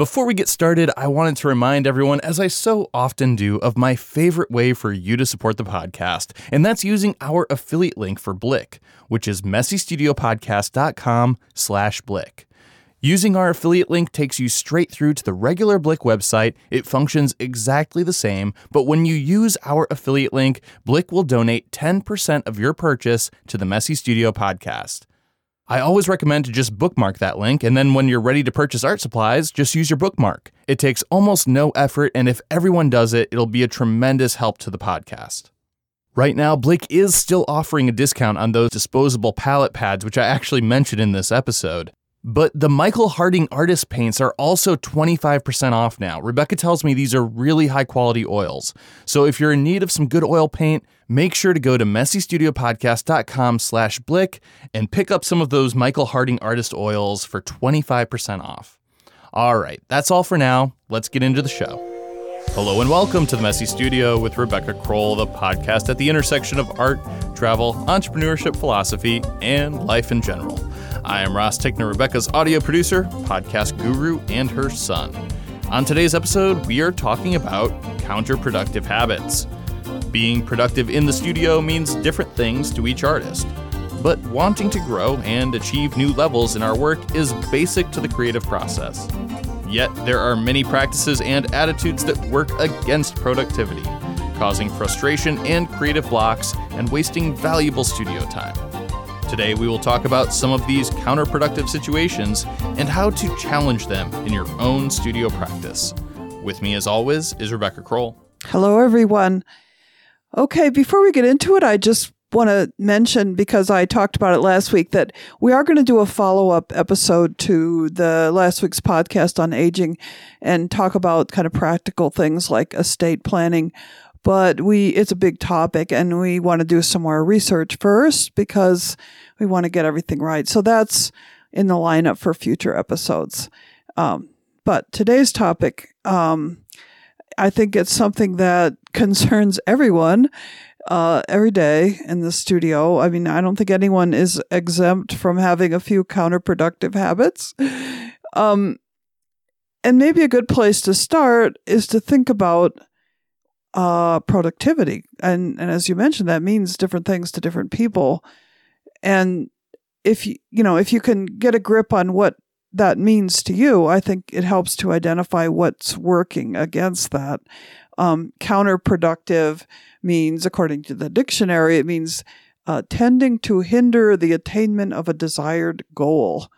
Before we get started, I wanted to remind everyone, as I so often do, of my favorite way for you to support the podcast, and that's using our affiliate link for Blick, which is messystudiopodcast.com slash Blick. Using our affiliate link takes you straight through to the regular Blick website. It functions exactly the same, but when you use our affiliate link, Blick will donate 10% of your purchase to the Messy Studio podcast. I always recommend to just bookmark that link, and then when you're ready to purchase art supplies, just use your bookmark. It takes almost no effort, and if everyone does it, it'll be a tremendous help to the podcast. Right now, Blick is still offering a discount on those disposable palette pads, which I actually mentioned in this episode. But the Michael Harding artist paints are also 25% off now. Rebecca tells me these are really high quality oils. So if you're in need of some good oil paint, make sure to go to messystudiopodcast.com slash blick and pick up some of those Michael Harding artist oils for 25% off. All right, that's all for now. Let's get into the show. Hello and welcome to the Messy Studio with Rebecca Crowell, the podcast at the intersection of art, travel, entrepreneurship, philosophy, and life in general. I am Ross Tickner, Rebecca's audio producer, podcast guru, and her son. On today's episode, we are talking about counterproductive habits. Being productive in the studio means different things to each artist, but wanting to grow and achieve new levels in our work is basic to the creative process. Yet, there are many practices and attitudes that work against productivity, causing frustration and creative blocks and wasting valuable studio time. Today, we will talk about some of these counterproductive situations and how to challenge them in your own studio practice. With me, as always, is Rebecca Crowell. Hello, everyone. Okay, before we get into it, I just want to mention because I talked about it last week that we are going to do a follow up episode to the last week's podcast on aging and talk about kind of practical things like estate planning. But we it's a big topic and we want to do some more research first because we want to get everything right. So that's in the lineup for future episodes. Um, but today's topic um, i think it's something that concerns everyone uh, every day in the studio i mean i don't think anyone is exempt from having a few counterproductive habits um, and maybe a good place to start is to think about uh, productivity. And, and as you mentioned, that means different things to different people. And if you, you know, if you can get a grip on what that means to you, I think it helps to identify what's working against that. Um, counterproductive means, according to the dictionary, it means uh, tending to hinder the attainment of a desired goal.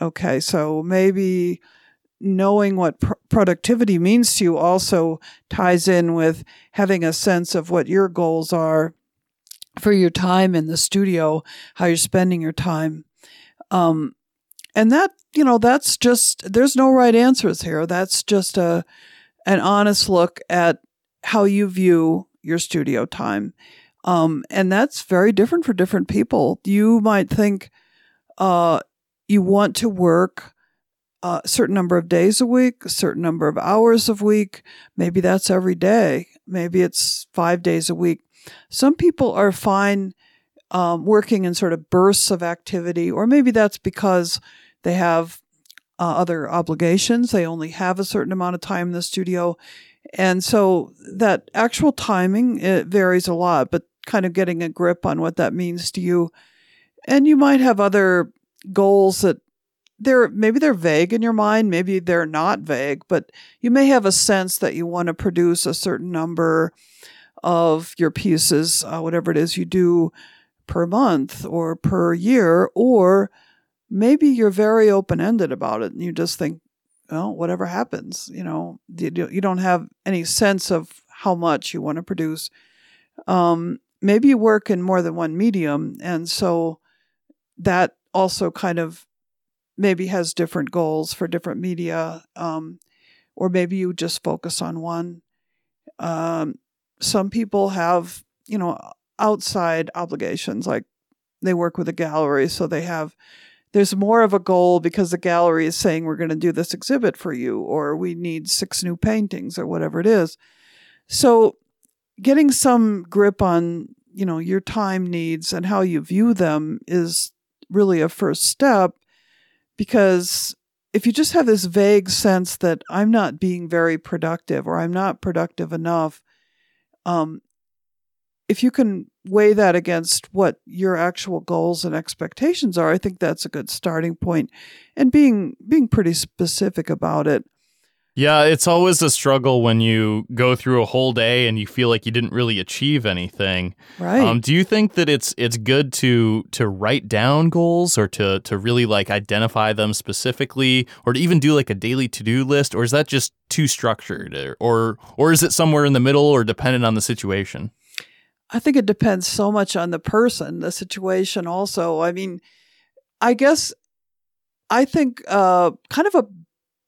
Okay, so maybe knowing what pr- productivity means to you also ties in with having a sense of what your goals are for your time in the studio, how you're spending your time. Um, and that, you know, that's just, there's no right answers here. That's just a, an honest look at how you view your studio time. Um, and that's very different for different people. You might think, uh, you want to work a certain number of days a week, a certain number of hours a week. Maybe that's every day. Maybe it's five days a week. Some people are fine um, working in sort of bursts of activity, or maybe that's because they have uh, other obligations. They only have a certain amount of time in the studio. And so that actual timing, it varies a lot, but kind of getting a grip on what that means to you. And you might have other goals that they're maybe they're vague in your mind, maybe they're not vague, but you may have a sense that you want to produce a certain number of your pieces, uh, whatever it is you do per month or per year, or maybe you're very open ended about it and you just think, well, whatever happens, you know, you, don't have any sense of how much you want to produce. Um, maybe you work in more than one medium, and so that also kind of maybe has different goals for different media, um, or maybe you just focus on one. Um, some people have, you know, outside obligations, like they work with a gallery, so they have there's more of a goal because the gallery is saying we're going to do this exhibit for you, or we need six new paintings, or whatever it is. So, getting some grip on you know your time needs and how you view them is really a first step because if you just have this vague sense that I'm not being very productive or I'm not productive enough, um, if you can weigh that against what your actual goals and expectations are, I think that's a good starting. And being being pretty specific about it. Yeah, it's always a struggle when you go through a whole day and you feel like you didn't really achieve anything. Right. Um, do you think that it's it's good to to write down goals or to to really like identify them specifically, or to even do like a daily to do list, or is that just too structured, or or is it somewhere in the middle, or dependent on the situation? I think it depends so much on the person, the situation. Also, I mean, I guess I think uh, kind of a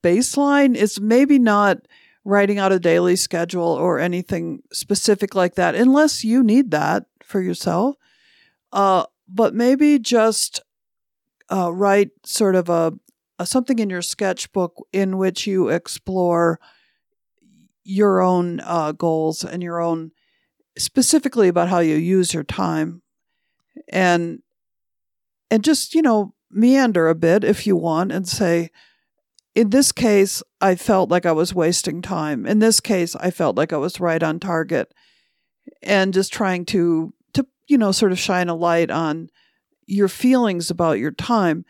baseline is maybe not writing out a daily schedule or anything specific like that, unless you need that for yourself. Uh, but maybe just uh, write sort of a, a something in your sketchbook in which you explore your own uh, goals and your own specifically about how you use your time and and just you know meander a bit if you want and say in this case, I felt like I was wasting time. In this case, I felt like I was right on target. And just trying to to you know sort of shine a light on your feelings about your time.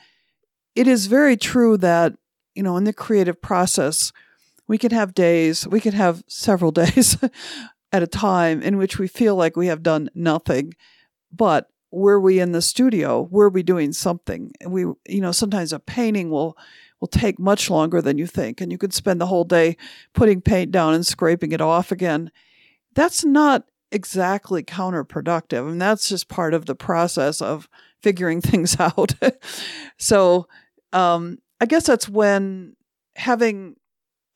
It is very true that, you know, in the creative process, we can have days, we can have several days at a time in which we feel like we have done nothing. But were we in the studio? Were we doing something? We, you know, sometimes a painting will will take much longer than you think. And you could spend the whole day putting paint down and scraping it off again. That's not exactly counterproductive. and that's just part of the process of figuring things out. so um, I guess that's when having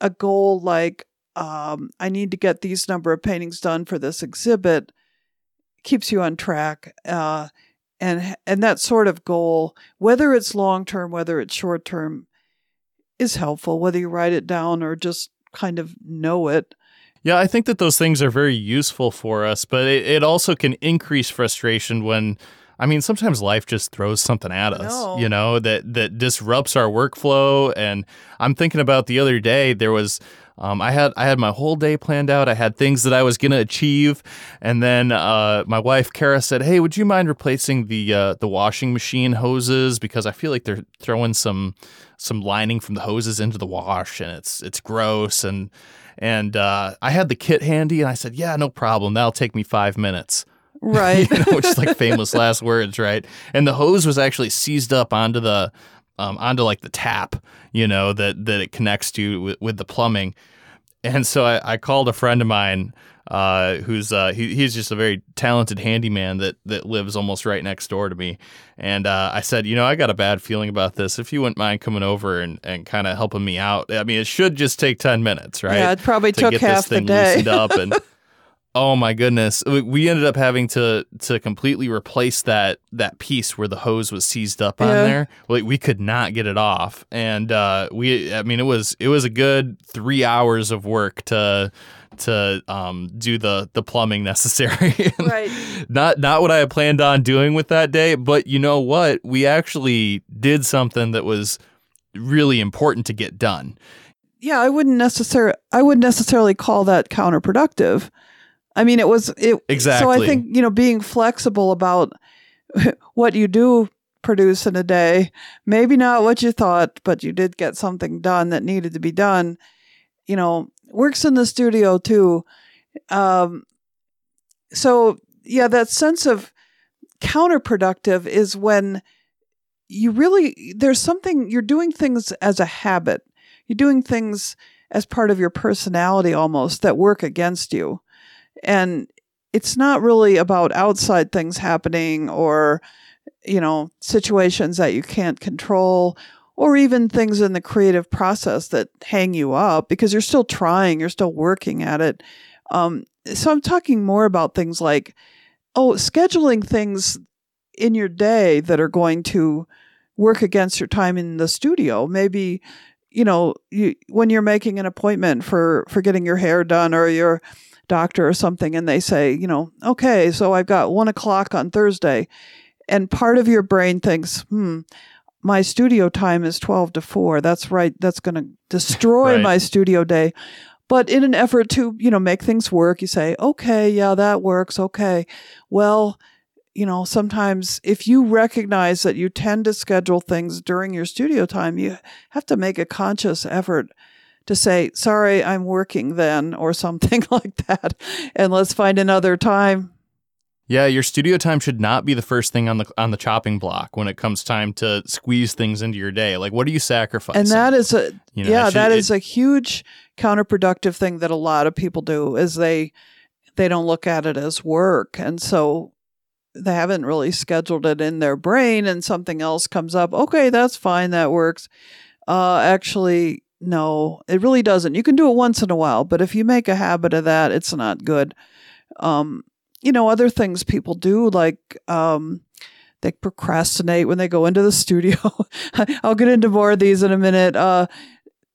a goal like um, I need to get these number of paintings done for this exhibit keeps you on track. Uh, and and that sort of goal, whether it's long term, whether it's short term, is helpful, whether you write it down or just kind of know it. Yeah, I think that those things are very useful for us, but it, it also can increase frustration when I mean, sometimes life just throws something at us, know. you know, that that disrupts our workflow. And I'm thinking about the other day, there was um, I had I had my whole day planned out. I had things that I was gonna achieve, and then uh, my wife Kara said, "Hey, would you mind replacing the uh, the washing machine hoses because I feel like they're throwing some some lining from the hoses into the wash, and it's it's gross." And and uh, I had the kit handy, and I said, "Yeah, no problem. That'll take me five minutes." Right. you know, which is like famous last words, right? And the hose was actually seized up onto the um, onto like the tap, you know, that that it connects to with, with the plumbing. And so I, I called a friend of mine uh, who's uh, he, he's just a very talented handyman that that lives almost right next door to me. And uh, I said, you know, I got a bad feeling about this. If you wouldn't mind coming over and, and kind of helping me out, I mean, it should just take ten minutes, right? Yeah, it probably to took get half this the thing day. loosened up and. Oh my goodness! We- ended up having to to completely replace that that piece where the hose was seized up on Yeah. there. Like we could not get it off, and uh, we I mean it was it was a good three hours of work to to um, do the the plumbing necessary. Right. not not what I had planned on doing with that day, but you know what? We actually did something that was really important to get done. yeah, I wouldn't necessarily I wouldn't necessarily call that counterproductive. I mean, it was it So I think you know being flexible about what you do produce in a day, maybe not what you thought, but you did get something done that needed to be done. You know, works in the studio too. Um, so yeah, that sense of counterproductive is when you really there's something you're doing things as a habit. You're doing things as part of your personality almost that work against you. And it's not really about outside things happening or you know situations that you can't control or even things in the creative process that hang you up because you're still trying you're still working at it. Um, so i'm talking more about things like oh scheduling things in your day that are going to work against your time in the studio. Maybe you know you when you're making an appointment for for getting your hair done or your doctor or something and they say, you know, okay, so I've got one o'clock on Thursday. And part of your brain thinks, hmm, my studio time is 12 to 4. That's right. That's going to destroy Right. my studio day. But in an effort to, you know, make things work, you say, okay, yeah, that works. Okay. Well, you know, sometimes if you recognize that you tend to schedule things during your studio time, you have to make a conscious effort to say, sorry, I'm working then, or something like that. And let's find another time. Yeah, your studio time should not be the first thing on the on the chopping block when it comes time to squeeze things into your day. Like, what are you sacrificing? And that is a, You know, yeah, it should- that it- is a huge counterproductive thing that a lot of people do is they, they don't look at it as work. And so they haven't really scheduled it in their brain and something else comes up. Okay, that's fine. That works. Uh, actually, no, it really doesn't. You can do it once in a while, but if you make a habit of that, it's not good. Um, you know, other things people do, like, um, they procrastinate when they go into the studio. I'll get into more of these in a minute. Uh,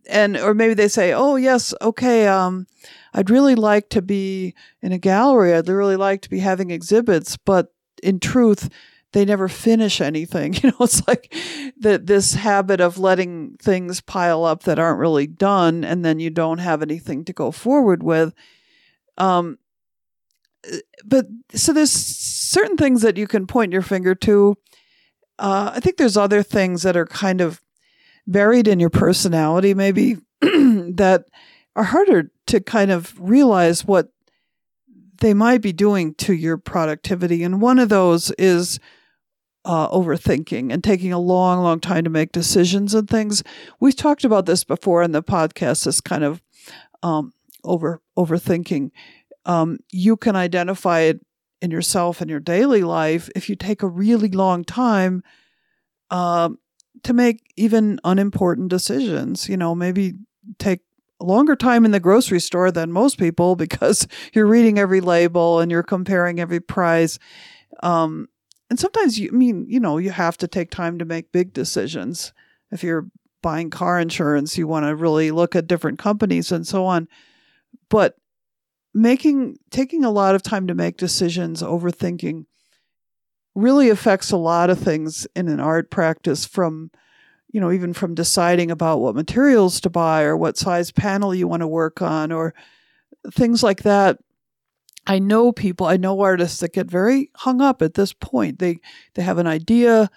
and, or maybe they say, oh, yes, okay, um, I'd really like to be in a gallery. I'd really like to be having exhibits, but in truth, they never finish anything. You know, it's like that this habit of letting things pile up that aren't really done, and then you don't have anything to go forward with. Um, but so there's certain things that you can point your finger to. Uh, I think there's other things that are kind of buried in your personality, maybe that are harder to kind of realize what they might be doing to your productivity. And one of those is uh, overthinking and taking a long, long time to make decisions and things. We've talked about this before in the podcast. This kind of um, over overthinking. Um, you can identify it in yourself in your daily life if you take a really long time um, to make even unimportant decisions. You know, maybe take longer time in the grocery store than most people because you're reading every label and you're comparing every price. Um, and sometimes you I mean, you know, you have to take time to make big decisions. If you're buying car insurance, you want to really look at different companies and so on. But making taking a lot of time to make decisions, overthinking really affects a lot of things in an art practice from you know, even from deciding about what materials to buy or what size panel you want to work on or things like that. I know people, I know artists that get very hung up at this point. They they have an idea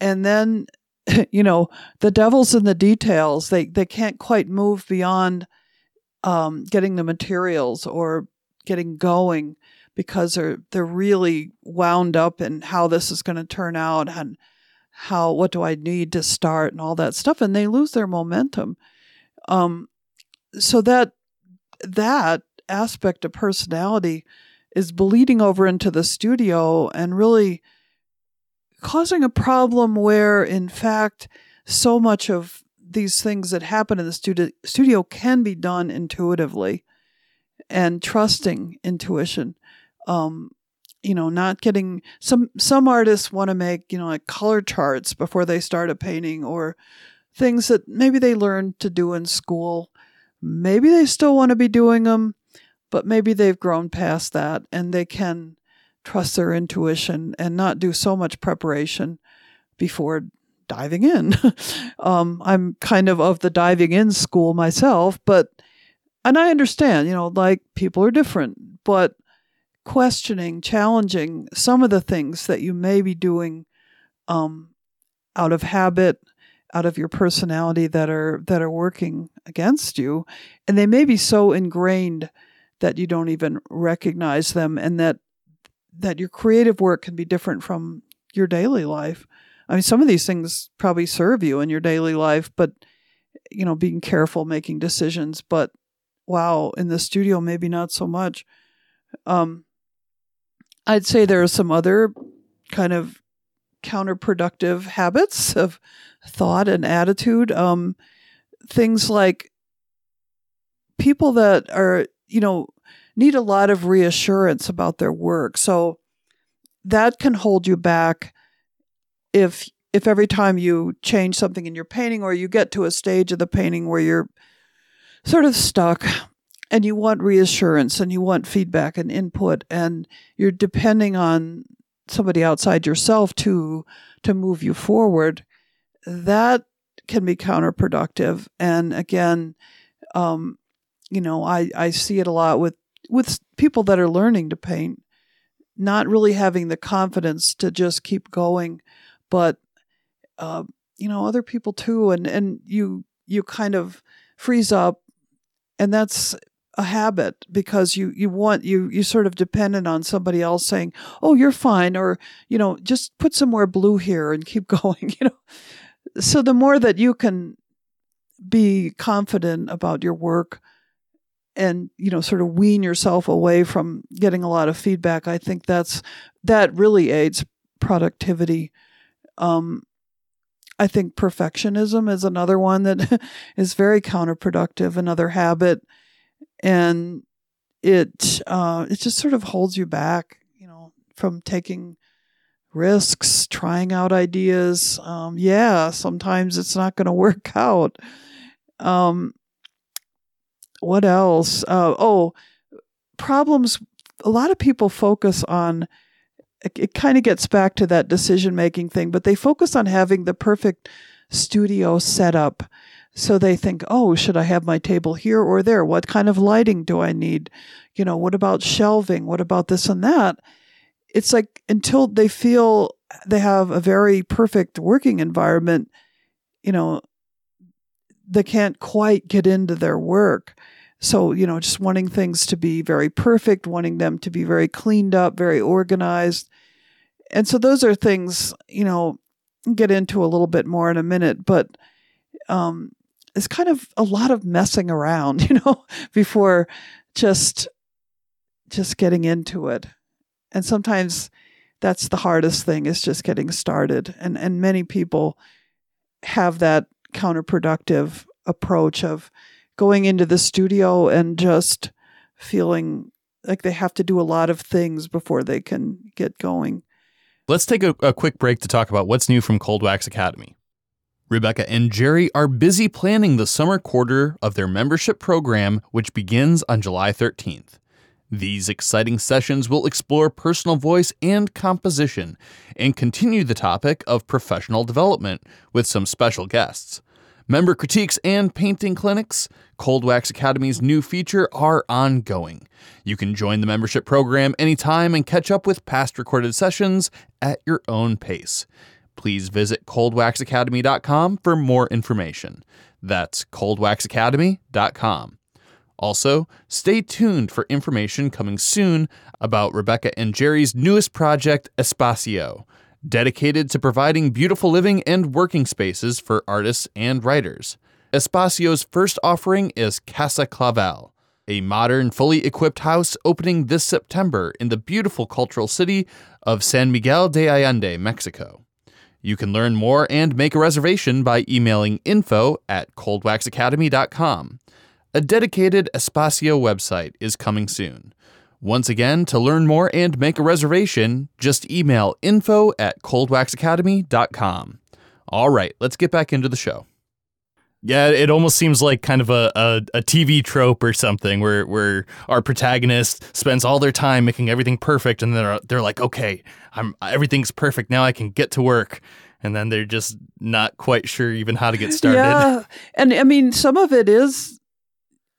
and then you know, the devil's in the details. They they can't quite move beyond um, getting the materials or getting going because they're they're really wound up in how this is going to turn out and how what do I need to start and all that stuff, and they lose their momentum. Um, so that that aspect of personality is bleeding over into the studio and really causing a problem where, in fact, so much of these things that happen in the studio studio can be done intuitively and trusting intuition. Um, you know, not getting some some artists want to make you know like color charts before they start a painting or things that maybe they learned to do in school. Maybe they still want to be doing them, but maybe they've grown past that and they can trust their intuition and not do so much preparation before diving in. um, I'm kind of of the diving in school myself, but and I understand, you know, like people are different, but questioning, challenging some of the things that you may be doing um, out of habit, out of your personality that are that are working against you, and they may be so ingrained that you don't even recognize them, and that that your creative work can be different from your daily life. I mean, some of these things probably serve you in your daily life, but you know, being careful making decisions. But wow, in the studio, maybe not so much. Um, I'd say there are some other kind of counterproductive habits of thought and attitude. Um, things like people that are, you know, need a lot of reassurance about their work. So that can hold you back if if every time you change something in your painting or you get to a stage of the painting where you're sort of stuck and you want reassurance and you want feedback and input and you're depending on somebody outside yourself to to move you forward that can be counterproductive. And again, um, you know, I, I see it a lot with, with people that are learning to paint, not really having the confidence to just keep going, but, uh, you know, other people too. And, and you, you kind of freeze up and that's a habit because you you want you you sort of dependent on somebody else saying oh you're fine or you know just put some more blue here and keep going you know so the more that you can be confident about your work and you know sort of wean yourself away from getting a lot of feedback i think that's that really aids productivity um i think perfectionism is another one that is very counterproductive another habit and it uh it just sort of holds you back you know from taking risks, trying out ideas. Um, yeah, sometimes it's not going to work out. Um, what else? Uh, oh, problems. A lot of people focus on. It, it kind of gets back to that decision making thing, but they focus on having the perfect studio setup. So they think, oh, should I have my table here or there? What kind of lighting do I need? You know, what about shelving? What about this and that? it's like until they feel they have a very perfect working environment, you know, they can't quite get into their work. So, you know, just wanting things to be very perfect, wanting them to be very cleaned up, very organized. And so those are things, you know, get into a little bit more in a minute, but um, it's kind of a lot of messing around, you know, before just just getting into it. And sometimes that's the hardest thing is just getting started. And and many people have that counterproductive approach of going into the studio and just feeling like they have to do a lot of things before they can get going. Let's take a, a quick break to talk about what's new from Cold Wax Academy. Rebecca and Jerry are busy planning the summer quarter of their membership program, which begins on July 13th. These exciting sessions will explore personal voice and composition and continue the topic of professional development with some special guests. Member critiques and painting clinics, Cold Wax Academy's new feature, are ongoing. You can join the membership program anytime and catch up with past recorded sessions at your own pace. Please visit coldwaxacademy.com for more information. That's coldwaxacademy.com. Also, stay tuned for information coming soon about Rebecca and Jerry's newest project, Espacio, dedicated to providing beautiful living and working spaces for artists and writers. Espacio's first offering is Casa Clavel, a modern, fully equipped house opening this September in the beautiful cultural city of San Miguel de Allende, Mexico. You can learn more and make a reservation by emailing info at coldwaxacademy.com. A dedicated Espacio website is coming soon. Once again, to learn more and make a reservation, just email info at coldwaxacademy.com. All right, let's get back into the show. Yeah, it almost seems like kind of a, a, a, TV trope or something where, where our protagonist spends all their time making everything perfect and they're, they're like, okay, I'm, everything's perfect. Now I can get to work. And then they're just not quite sure even how to get started. Yeah. And I mean, some of it is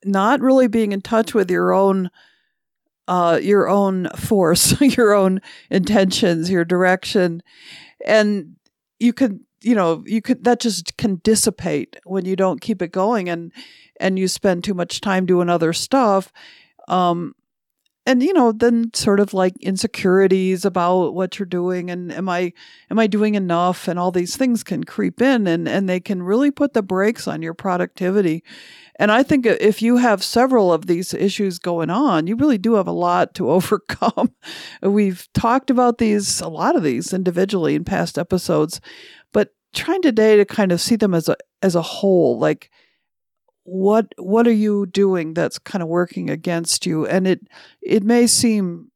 not really being in touch with your own uh, your own force, your own intentions, your direction, and you can you know you could that just can dissipate when you don't keep it going and and you spend too much time doing other stuff. Um and you know then sort of like insecurities about what you're doing and am i am i doing enough and all these things can creep in and and they can really put the brakes on your productivity. And i think if you have several of these issues going on you really do have a lot to overcome. We've talked about these a lot of these individually in past episodes trying today to kind of see them as a as a whole like what what are you doing that's kind of working against you? And it it may seem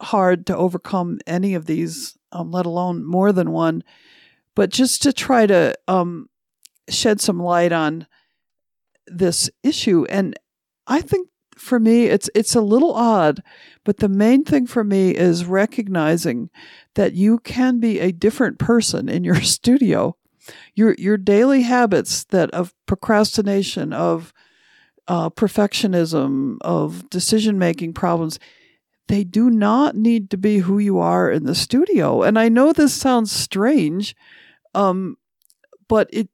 hard to overcome any of these um, let alone more than one but just to try to um, shed some light on this issue. And i think for me it's it's a little odd but the main thing for me is recognizing that you can be a different person in your studio your your daily habits that of procrastination, of uh, perfectionism, of decision making problems, they do not need to be who you are in the studio. And I know this sounds strange, um, but it,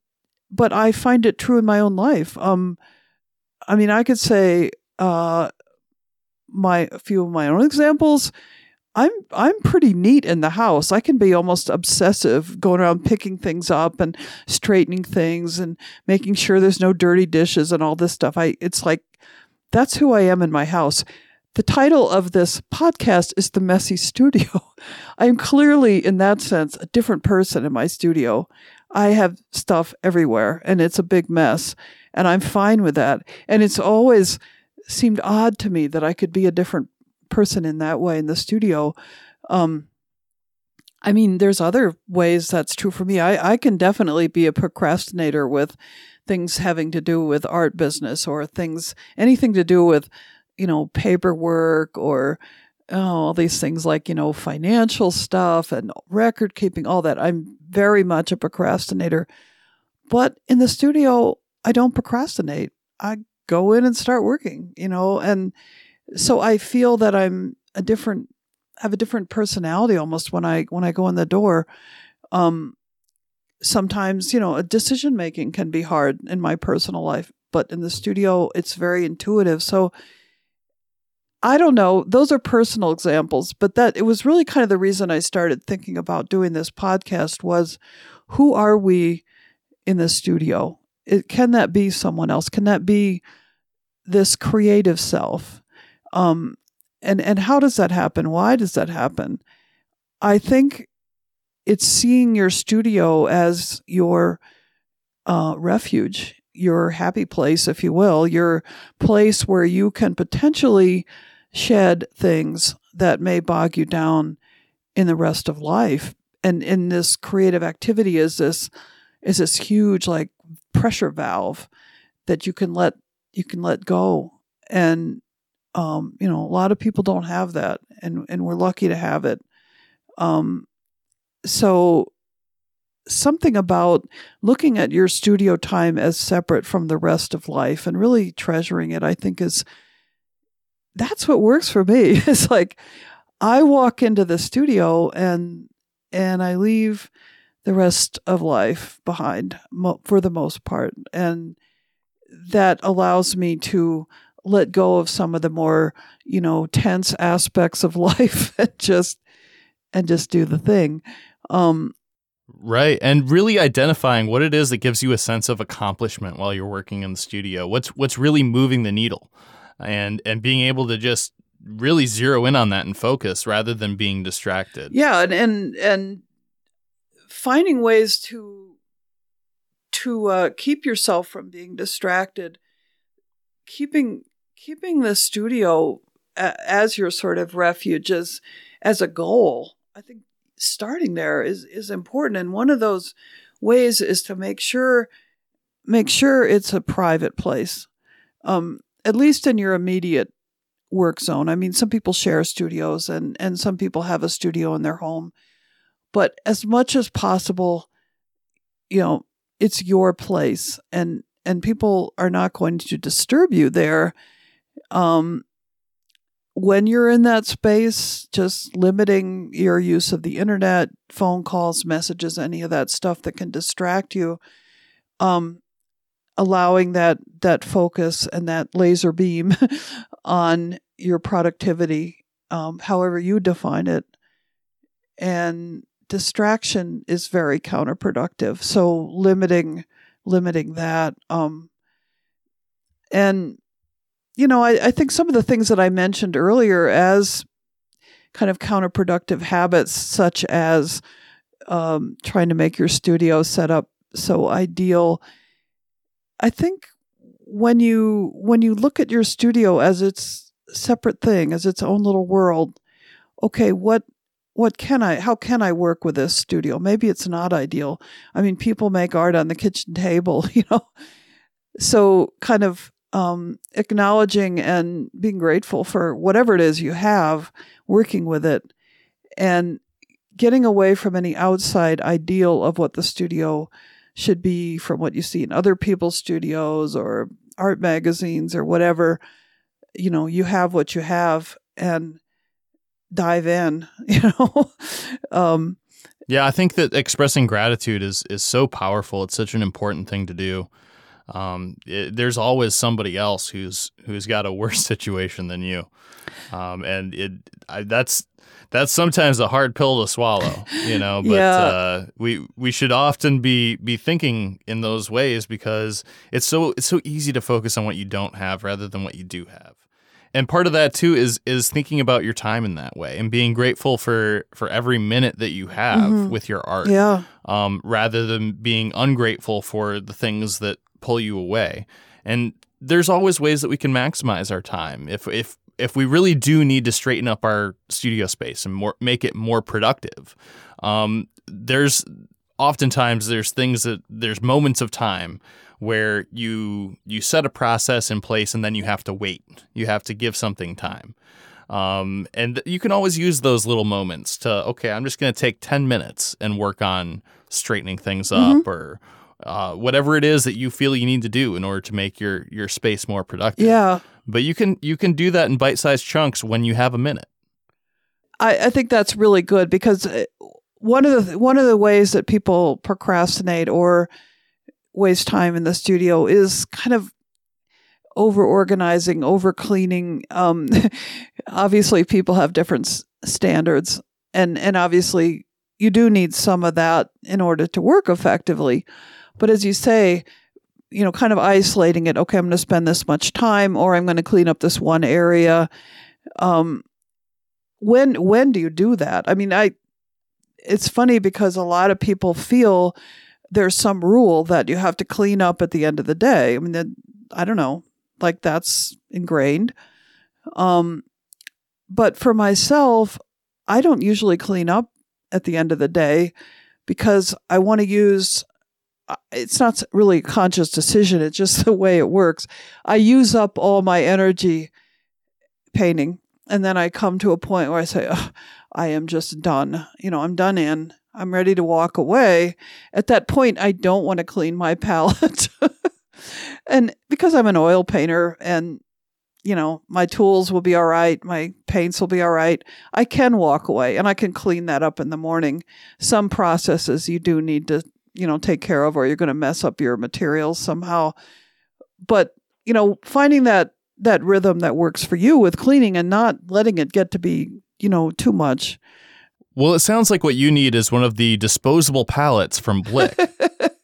but I find it true in my own life. Um, I mean, I could say uh, my a few of my own examples. I'm I'm pretty neat in the house. I can be almost obsessive going around picking things up and straightening things and making sure there's no dirty dishes and all this stuff. I it's like that's who I am in my house. The title of this podcast is The Messy Studio. I am clearly in that sense a different person in my studio. I have stuff everywhere and it's a big mess and I'm fine with that. And it's always seemed odd to me that I could be a different person in that way in the studio. Um, I mean, there's other ways that's true for me. I, I can definitely be a procrastinator with things having to do with art business or things, anything to do with, you know, paperwork or oh, all these things like, you know, financial stuff and record keeping, all that. I'm very much a procrastinator. But in the studio, I don't procrastinate. I go in and start working, you know, and so I feel that I'm a different have a different personality almost when I when I go in the door. Um, sometimes you know a decision making can be hard in my personal life, but in the studio it's very intuitive. So I don't know; those are personal examples, but that it was really kind of the reason I started thinking about doing this podcast was who are we in the studio? It, can that be someone else? Can that be this creative self? Um, and and how does that happen? Why does that happen? I think it's seeing your studio as your uh, refuge, your happy place, if you will, your place where you can potentially shed things that may bog you down in the rest of life. And in this creative activity is this is this huge like pressure valve that you can let you can let go and um, you know, a lot of people don't have that, and and we're lucky to have it. Um, so something about looking at your studio time as separate from the rest of life and really treasuring it, I think is that's what works for me. it's like I walk into the studio and and I leave the rest of life behind mo- for the most part, and that allows me to let go of some of the more you know tense aspects of life and just and just do the thing. Um right and really identifying what it is that gives you a sense of accomplishment while you're working in the studio. What's what's really moving the needle? And and being able to just really zero in on that and focus rather than being distracted. Yeah and and, and finding ways to to uh, keep yourself from being distracted. Keeping keeping the studio as your sort of refuge as as a goal i think starting there is is important. And one of those ways is to make sure make sure it's a private place um, at least in your immediate work zone. I mean some people share studios and and some people have a studio in their home. But as much as possible you know it's your place and and people are not going to disturb you there. Um, when you're in that space, just limiting your use of the internet, phone calls, messages, any of that stuff that can distract you, um, allowing that that focus and that laser beam on your productivity, um, however you define it, and distraction is very counterproductive. So limiting limiting that, um, and you know, I, I think some of the things that I mentioned earlier as kind of counterproductive habits, such as um, trying to make your studio set up so ideal. I think when you when you look at your studio as its separate thing, as its own little world, okay, what what can I how can I work with this studio? Maybe it's not ideal. I mean, people make art on the kitchen table, you know. So kind of um, acknowledging and being grateful for whatever it is you have, working with it, and getting away from any outside ideal of what the studio should be from what you see in other people's studios or art magazines or whatever. You know, you have what you have and dive in, you know. um, yeah, I think that expressing gratitude is is so powerful. It's such an important thing to do. Um, it, there's always somebody else who's who's got a worse situation than you, um, and it I, that's that's sometimes a hard pill to swallow, you know. But Yeah. uh, we we should often be be thinking in those ways because it's so it's so easy to focus on what you don't have rather than what you do have. And part of that too is is thinking about your time in that way and being grateful for for every minute that you have with your art yeah. um, rather than being ungrateful for the things that pull you away. And there's always ways that we can maximize our time. If if if we really do need to straighten up our studio space and more make it more productive, um, there's oftentimes there's things that there's moments of time where you you set a process in place and then you have to wait. You have to give something time. Um, and you can always use those little moments to, okay, I'm just going to take 10 minutes and work on straightening things up or uh, whatever it is that you feel you need to do in order to make your, your space more productive. Yeah. But you can, you can do that in bite sized chunks when you have a minute. I, I think that's really good because uh, one of the one of the ways that people procrastinate or waste time in the studio is kind of over organizing, over cleaning. Um, obviously, people have different s- standards, and and obviously, you do need some of that in order to work effectively. But as you say, you know, kind of isolating it. Okay, I'm going to spend this much time, or I'm going to clean up this one area. Um, when when do you do that? I mean, I it's funny because a lot of people feel there's some rule that you have to clean up at the end of the day. I mean, I don't know, like that's ingrained. Um, but for myself, I don't usually clean up at the end of the day because I want to use. It's not really a conscious decision. It's just the way it works. I use up all my energy painting and then I come to a point where I say, "Ugh, I am just done. You know, I'm done in. I'm ready to walk away. At that point, I don't want to clean my palette. and because I'm an oil painter and, you know, my tools will be all right, my paints will be all right, I can walk away and I can clean that up in the morning. Some processes you do need to, you know, take care of or you're going to mess up your materials somehow. But, you know, finding that that rhythm that works for you with cleaning and not letting it get to be, you know, too much. Well, it sounds like what you need is one of the disposable palettes from Blick.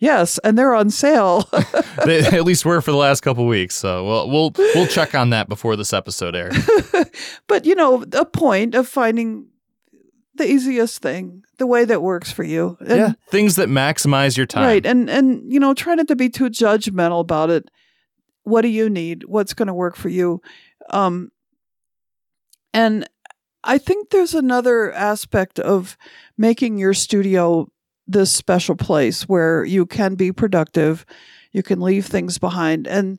Yes, and they're on sale. they at least were for the last couple weeks. So we'll we'll we'll check on that before this episode airs. but, you know, a point of finding the easiest thing, the way that works for you. And, yeah, things that maximize your time. Right. And and you know, try not to be too judgmental about it. What do you need? What's going to work for you? Um and I think there's another aspect of making your studio this special place where you can be productive, you can leave things behind and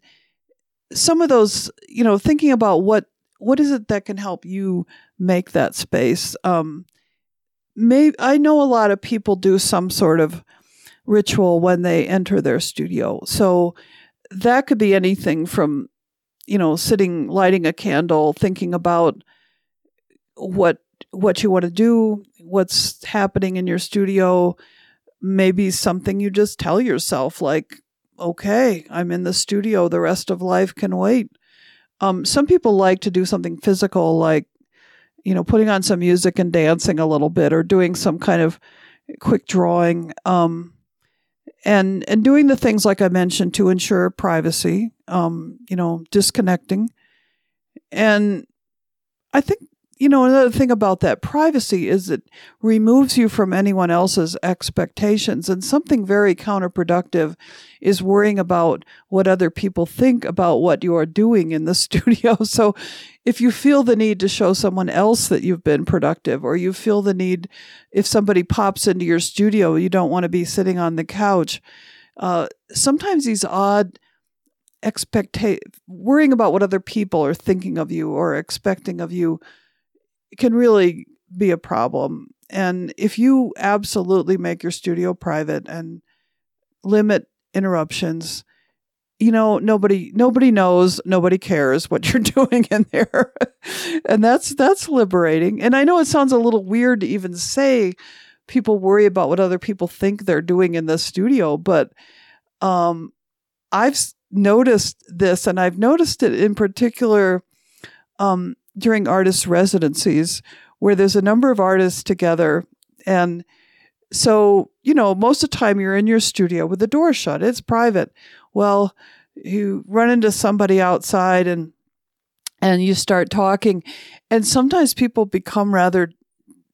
some of those, you know, thinking about what what is it that can help you make that space. Um may I know a lot of people do some sort of ritual when they enter their studio. So that could be anything from, you know, sitting, lighting a candle, thinking about what what you want to do, what's happening in your studio, maybe something you just tell yourself like, okay, I'm in the studio, the rest of life can wait. Um, some people like to do something physical like you know, putting on some music and dancing a little bit or doing some kind of quick drawing. Um, and and doing the things like I mentioned to ensure privacy, um, you know, disconnecting. And I think, you know, another thing about that privacy is it removes you from anyone else's expectations. And something very counterproductive is worrying about what other people think about what you are doing in the studio. So if you feel the need to show someone else that you've been productive, or you feel the need, if somebody pops into your studio, you don't want to be sitting on the couch. Uh, sometimes these odd expecta- worrying about what other people are thinking of you or expecting of you can really be a problem. And if you absolutely make your studio private and limit interruptions. You know, nobody nobody knows, nobody cares what you're doing in there. and that's that's liberating. And I know it sounds a little weird to even say people worry about what other people think they're doing in the studio, but um I've noticed this and I've noticed it in particular um during artist residencies where there's a number of artists together and so you know most of the time you're in your studio with the door shut it's private well you run into somebody outside and and you start talking and sometimes people become rather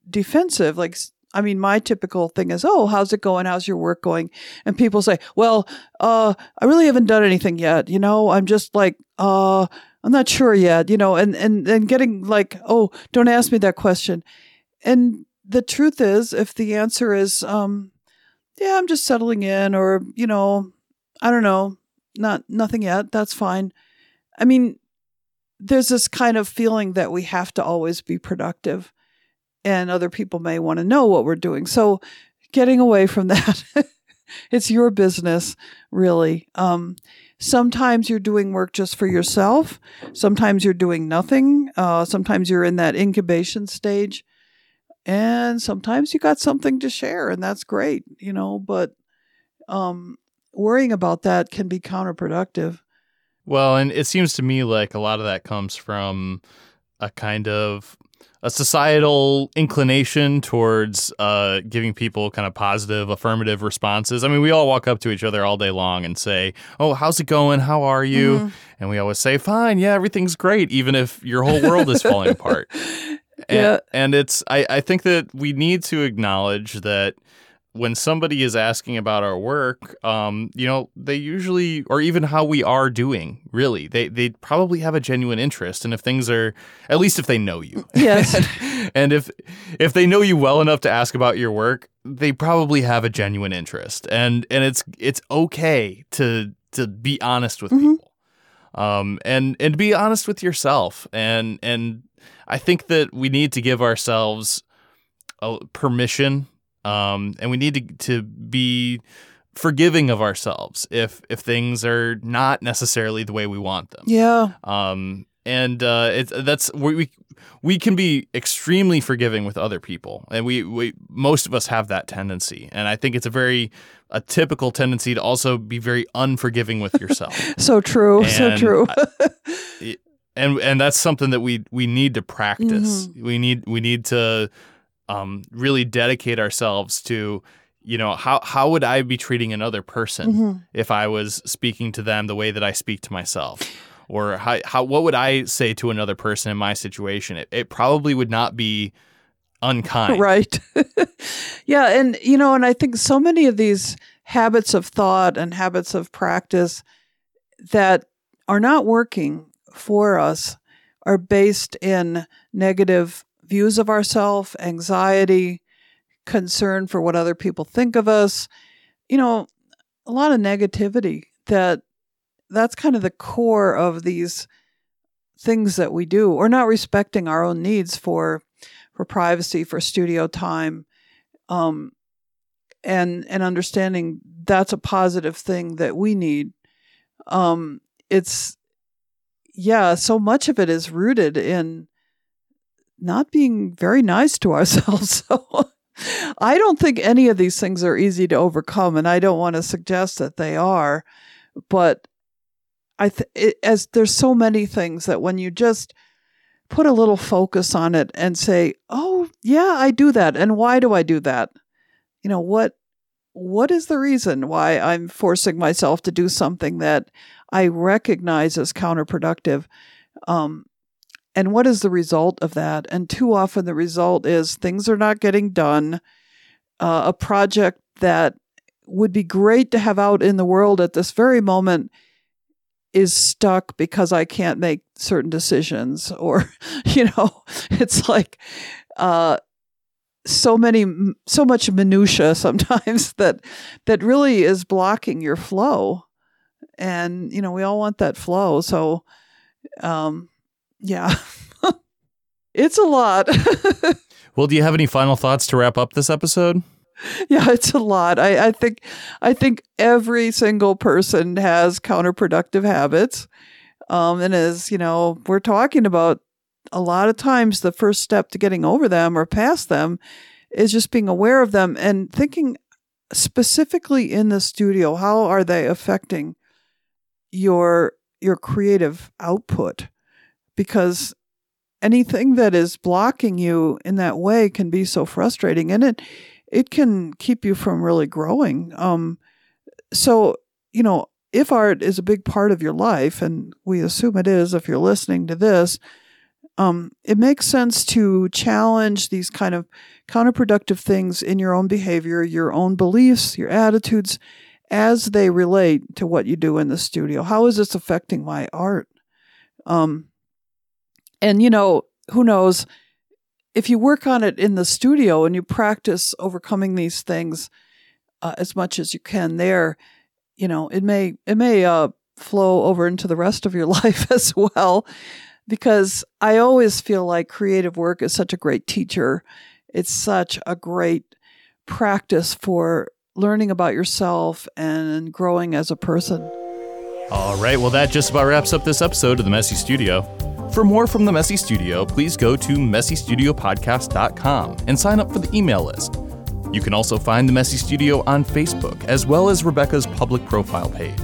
defensive like I mean, my typical thing is, oh, how's it going? How's your work going? And people say, well, uh, I really haven't done anything yet. You know, I'm just like, uh, I'm not sure yet, you know, and, and, and getting like, oh, don't ask me that question. And the truth is, if the answer is, um, yeah, I'm just settling in, or, you know, I don't know, not, nothing yet, that's fine. I mean, there's this kind of feeling that we have to always be productive and other people may want to know what we're doing. So getting away from that, it's your business, really. Um, Sometimes you're doing work just for yourself. Sometimes you're doing nothing. Uh, sometimes you're in that incubation stage. And sometimes you got something to share, and that's great, you know, but um, worrying about that can be counterproductive. Well, and it seems to me like a lot of that comes from a kind of a societal inclination towards uh, giving people kind of positive, affirmative responses. I mean, we all walk up to each other all day long and say, "Oh, how's it going? How are you?" Mm-hmm. And we always say, "Fine, yeah, everything's great," even if your whole world is falling apart. yeah. And, and it's I, I think that we need to acknowledge that when somebody is asking about our work, um, you know, they usually, or even how we are doing, really, they they probably have a genuine interest. And if things are, at least if they know you, yes, and if if they know you well enough to ask about your work, they probably have a genuine interest. And and it's it's okay to to be honest with mm-hmm. people, um, and and be honest with yourself. And and I think that we need to give ourselves a permission um, and we need to, to be forgiving of ourselves if if things are not necessarily the way we want them. Yeah. Um, and uh, it's that's we we can be extremely forgiving with other people, and we, we most of us have that tendency. And I think it's a very a typical tendency to also be very unforgiving with yourself. so true. And so true. I, and and that's something that we we need to practice. Mm-hmm. We need we need to um, really dedicate ourselves to you know how how would I be treating another person mm-hmm. if I was speaking to them the way that I speak to myself? Or how, how what would I say to another person in my situation? It, it probably would not be unkind. Right. Yeah and you know and I think so many of these habits of thought and habits of practice that are not working for us are based in negative views of ourselves, anxiety, concern for what other people think of us, you know, a lot of negativity that that's kind of the core of these things that we do. Or not respecting our own needs for for privacy for studio time um and and understanding that's a positive thing that we need. Um it's yeah so much of it is rooted in not being very nice to ourselves. So I don't think any of these things are easy to overcome, and I don't want to suggest that they are. But I, th- it, as there's so many things that when you just put a little focus on it and say, "Oh, yeah, I do that," and why do I do that? You know what? What is the reason why I'm forcing myself to do something that I recognize as counterproductive? Um, and what is the result of that? And too often the result is things are not getting done. Uh, a project that would be great to have out in the world at this very moment is stuck because I can't make certain decisions, or, you know, it's like, uh, so many so much minutia sometimes that that really is blocking your flow and you know we all want that flow so um yeah. it's a lot. well, do you have any final thoughts to wrap up this episode? yeah, it's a lot. I, I think I think every single person has counterproductive habits. Um, and as you know, we're talking about a lot of times the first step to getting over them or past them is just being aware of them and thinking specifically in the studio, how are they affecting your your creative output? Because anything that is blocking you in that way can be so frustrating and it it can keep you from really growing. Um, so, you know, if art is a big part of your life, and we assume it is if you're listening to this, um, it makes sense to challenge these kind of counterproductive things in your own behavior, your own beliefs, your attitudes, as they relate to what you do in the studio. How is this affecting my art? Um, and, you know, who knows? If you work on it in the studio and you practice overcoming these things uh, as much as you can there, you know, it may it may uh, flow over into the rest of your life as well because I always feel like creative work is such a great teacher. It's such a great practice for learning about yourself and growing as a person. All right, well, that just about wraps up this episode of The Messy Studio. For more from The Messy Studio, please go to messystudiopodcast.com and sign up for the email list. You can also find The Messy Studio on Facebook, as well as Rebecca's public profile page.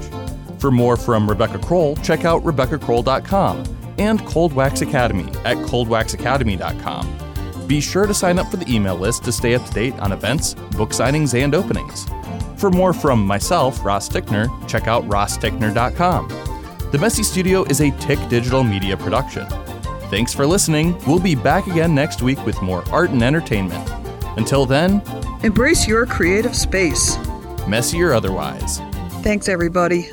For more from Rebecca Crowell, check out RebeccaCrowell.com and Cold Wax Academy at coldwaxacademy.com. Be sure to sign up for the email list to stay up to date on events, book signings, and openings. For more from myself, Ross Tickner, check out rosstickner.com. The Messy Studio is a Tick Digital Media production. Thanks for listening. We'll be back again next week with more art and entertainment. Until then, embrace your creative space, messy or otherwise. Thanks, everybody.